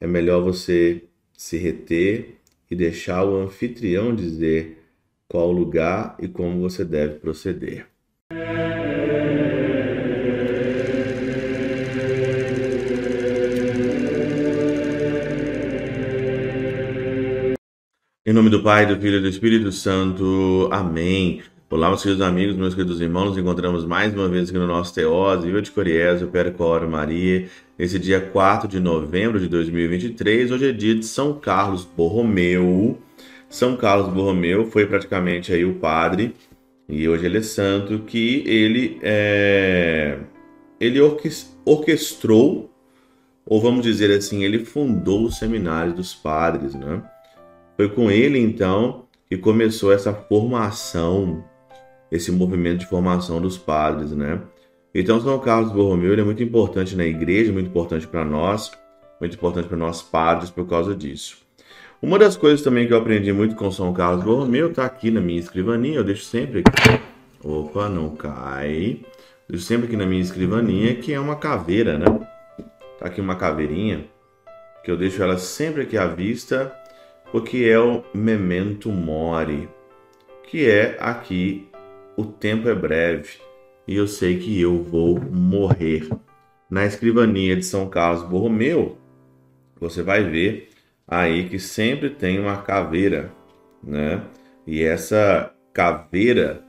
é melhor você se reter e deixar o anfitrião dizer qual lugar e como você deve proceder. Em nome do Pai, do Filho e do Espírito Santo. Amém. Olá, meus queridos amigos, meus queridos irmãos, nos encontramos mais uma vez aqui no nosso Teose, Viva de Coriésio, Percoro Maria, nesse dia 4 de novembro de 2023. Hoje é dia de São Carlos Borromeu. São Carlos Borromeu foi praticamente aí o padre, e hoje ele é santo, que ele, é... ele orquestrou, ou vamos dizer assim, ele fundou o seminário dos padres, né? Foi com ele, então, que começou essa formação, esse movimento de formação dos padres, né? Então, São Carlos Borromeu é muito importante na igreja, muito importante para nós, muito importante para nós padres por causa disso. Uma das coisas também que eu aprendi muito com São Carlos Borromeu está aqui na minha escrivaninha, eu deixo sempre aqui. Opa, não cai. Deixo sempre aqui na minha escrivaninha, que é uma caveira, né? Tá aqui uma caveirinha, que eu deixo ela sempre aqui à vista porque é o memento mori, que é aqui o tempo é breve e eu sei que eu vou morrer. Na escrivania de São Carlos Borromeu, você vai ver aí que sempre tem uma caveira, né? E essa caveira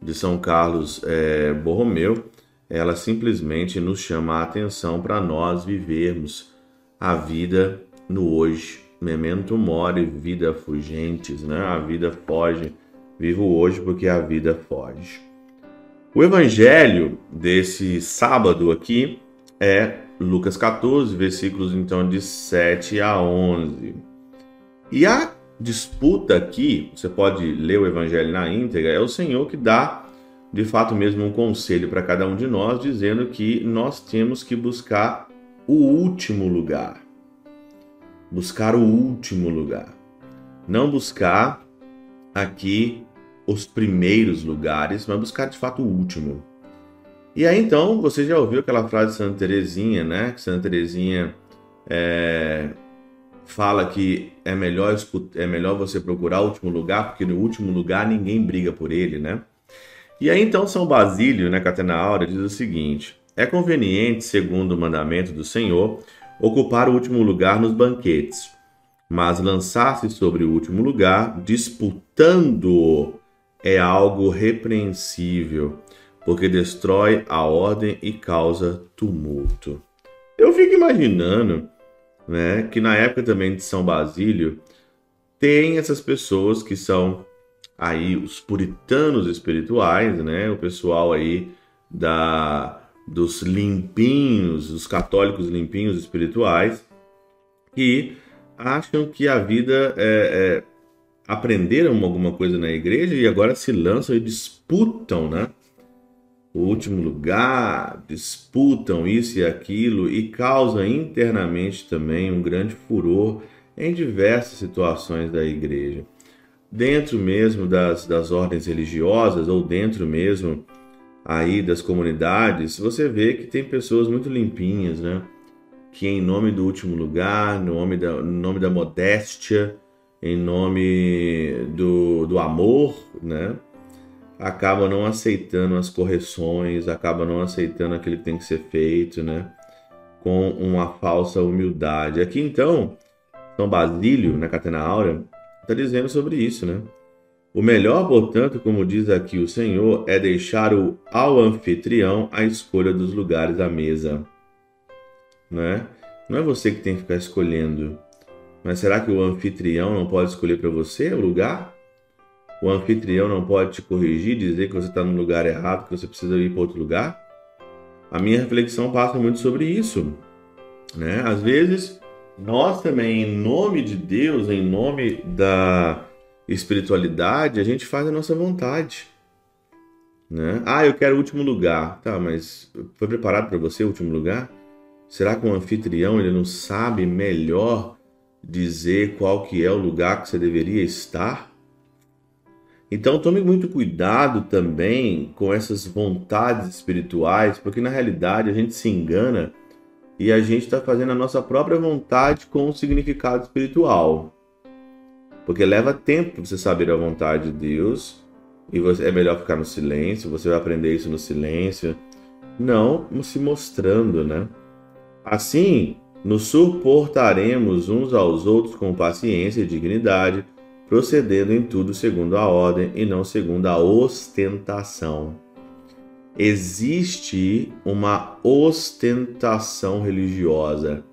de São Carlos é, Borromeu, ela simplesmente nos chama a atenção para nós vivermos a vida no hoje, memento mori, vida fugentes, né? A vida foge. Vivo hoje porque a vida foge. O evangelho desse sábado aqui é Lucas 14, versículos então de 7 a 11. E a disputa aqui, você pode ler o evangelho na íntegra, é o Senhor que dá de fato mesmo um conselho para cada um de nós, dizendo que nós temos que buscar o último lugar buscar o último lugar. Não buscar aqui os primeiros lugares, mas buscar de fato o último. E aí então, você já ouviu aquela frase de Santa Teresinha, né? Que Santa Teresinha é, fala que é melhor, é melhor você procurar o último lugar, porque no último lugar ninguém briga por ele, né? E aí então São Basílio, né, Catena Áurea, diz o seguinte: é conveniente, segundo o mandamento do Senhor, ocupar o último lugar nos banquetes, mas lançar-se sobre o último lugar, disputando-o, é algo repreensível, porque destrói a ordem e causa tumulto. Eu fico imaginando né, que na época também de São Basílio, tem essas pessoas que são aí os puritanos espirituais, né, o pessoal aí da dos limpinhos, dos católicos limpinhos espirituais, que acham que a vida é, é, aprenderam alguma coisa na igreja e agora se lançam e disputam, né? O último lugar, disputam isso e aquilo e causam internamente também um grande furor em diversas situações da igreja. Dentro mesmo das, das ordens religiosas ou dentro mesmo aí das comunidades, você vê que tem pessoas muito limpinhas, né? Que em nome do último lugar, no nome da, no nome da modéstia, em nome do, do amor, né? Acaba não aceitando as correções, acaba não aceitando aquilo que tem que ser feito, né? Com uma falsa humildade. Aqui então, São Basílio, na Catena Áurea, está dizendo sobre isso, né? O melhor, portanto, como diz aqui o Senhor, é deixar o, ao anfitrião a escolha dos lugares à mesa. Né? Não é você que tem que ficar escolhendo. Mas será que o anfitrião não pode escolher para você o lugar? O anfitrião não pode te corrigir, dizer que você está no lugar errado, que você precisa ir para outro lugar? A minha reflexão passa muito sobre isso. Né? Às vezes, nós também, em nome de Deus, em nome da espiritualidade, a gente faz a nossa vontade. Né? Ah, eu quero o último lugar. Tá, mas foi preparado para você o último lugar? Será que o anfitrião ele não sabe melhor dizer qual que é o lugar que você deveria estar? Então tome muito cuidado também com essas vontades espirituais, porque na realidade a gente se engana e a gente está fazendo a nossa própria vontade com o significado espiritual. Porque leva tempo você saber a vontade de Deus e você, é melhor ficar no silêncio, você vai aprender isso no silêncio, não se mostrando, né? Assim, nos suportaremos uns aos outros com paciência e dignidade, procedendo em tudo segundo a ordem e não segundo a ostentação. Existe uma ostentação religiosa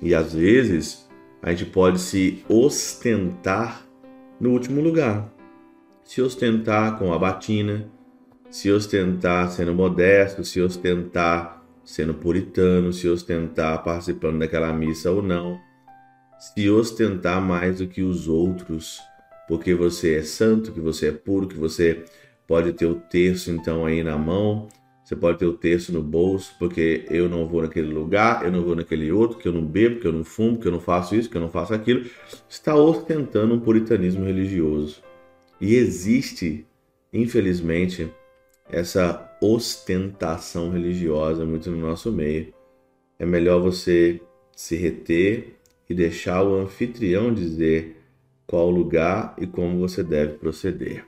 e às vezes a gente pode se ostentar no último lugar. Se ostentar com a batina, se ostentar sendo modesto, se ostentar sendo puritano, se ostentar participando daquela missa ou não se ostentar mais do que os outros, porque você é santo, que você é puro, que você pode ter o terço então aí na mão, você pode ter o terço no bolso, porque eu não vou naquele lugar, eu não vou naquele outro, que eu não bebo, que eu não fumo, que eu não faço isso, que eu não faço aquilo. Está ostentando um puritanismo religioso. E existe, infelizmente, essa ostentação religiosa muito no nosso meio. É melhor você se reter e deixar o anfitrião dizer qual lugar e como você deve proceder.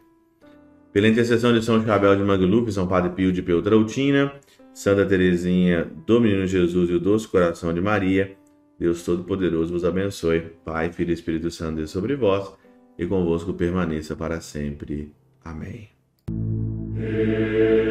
Pela intercessão de São Chabel de Mangluf, São Padre Pio de Peltrautina, Santa Teresinha do Menino Jesus e o Doce Coração de Maria, Deus Todo-Poderoso vos abençoe. Pai, Filho e Espírito Santo, Deus sobre vós e convosco permaneça para sempre. Amém. Amen.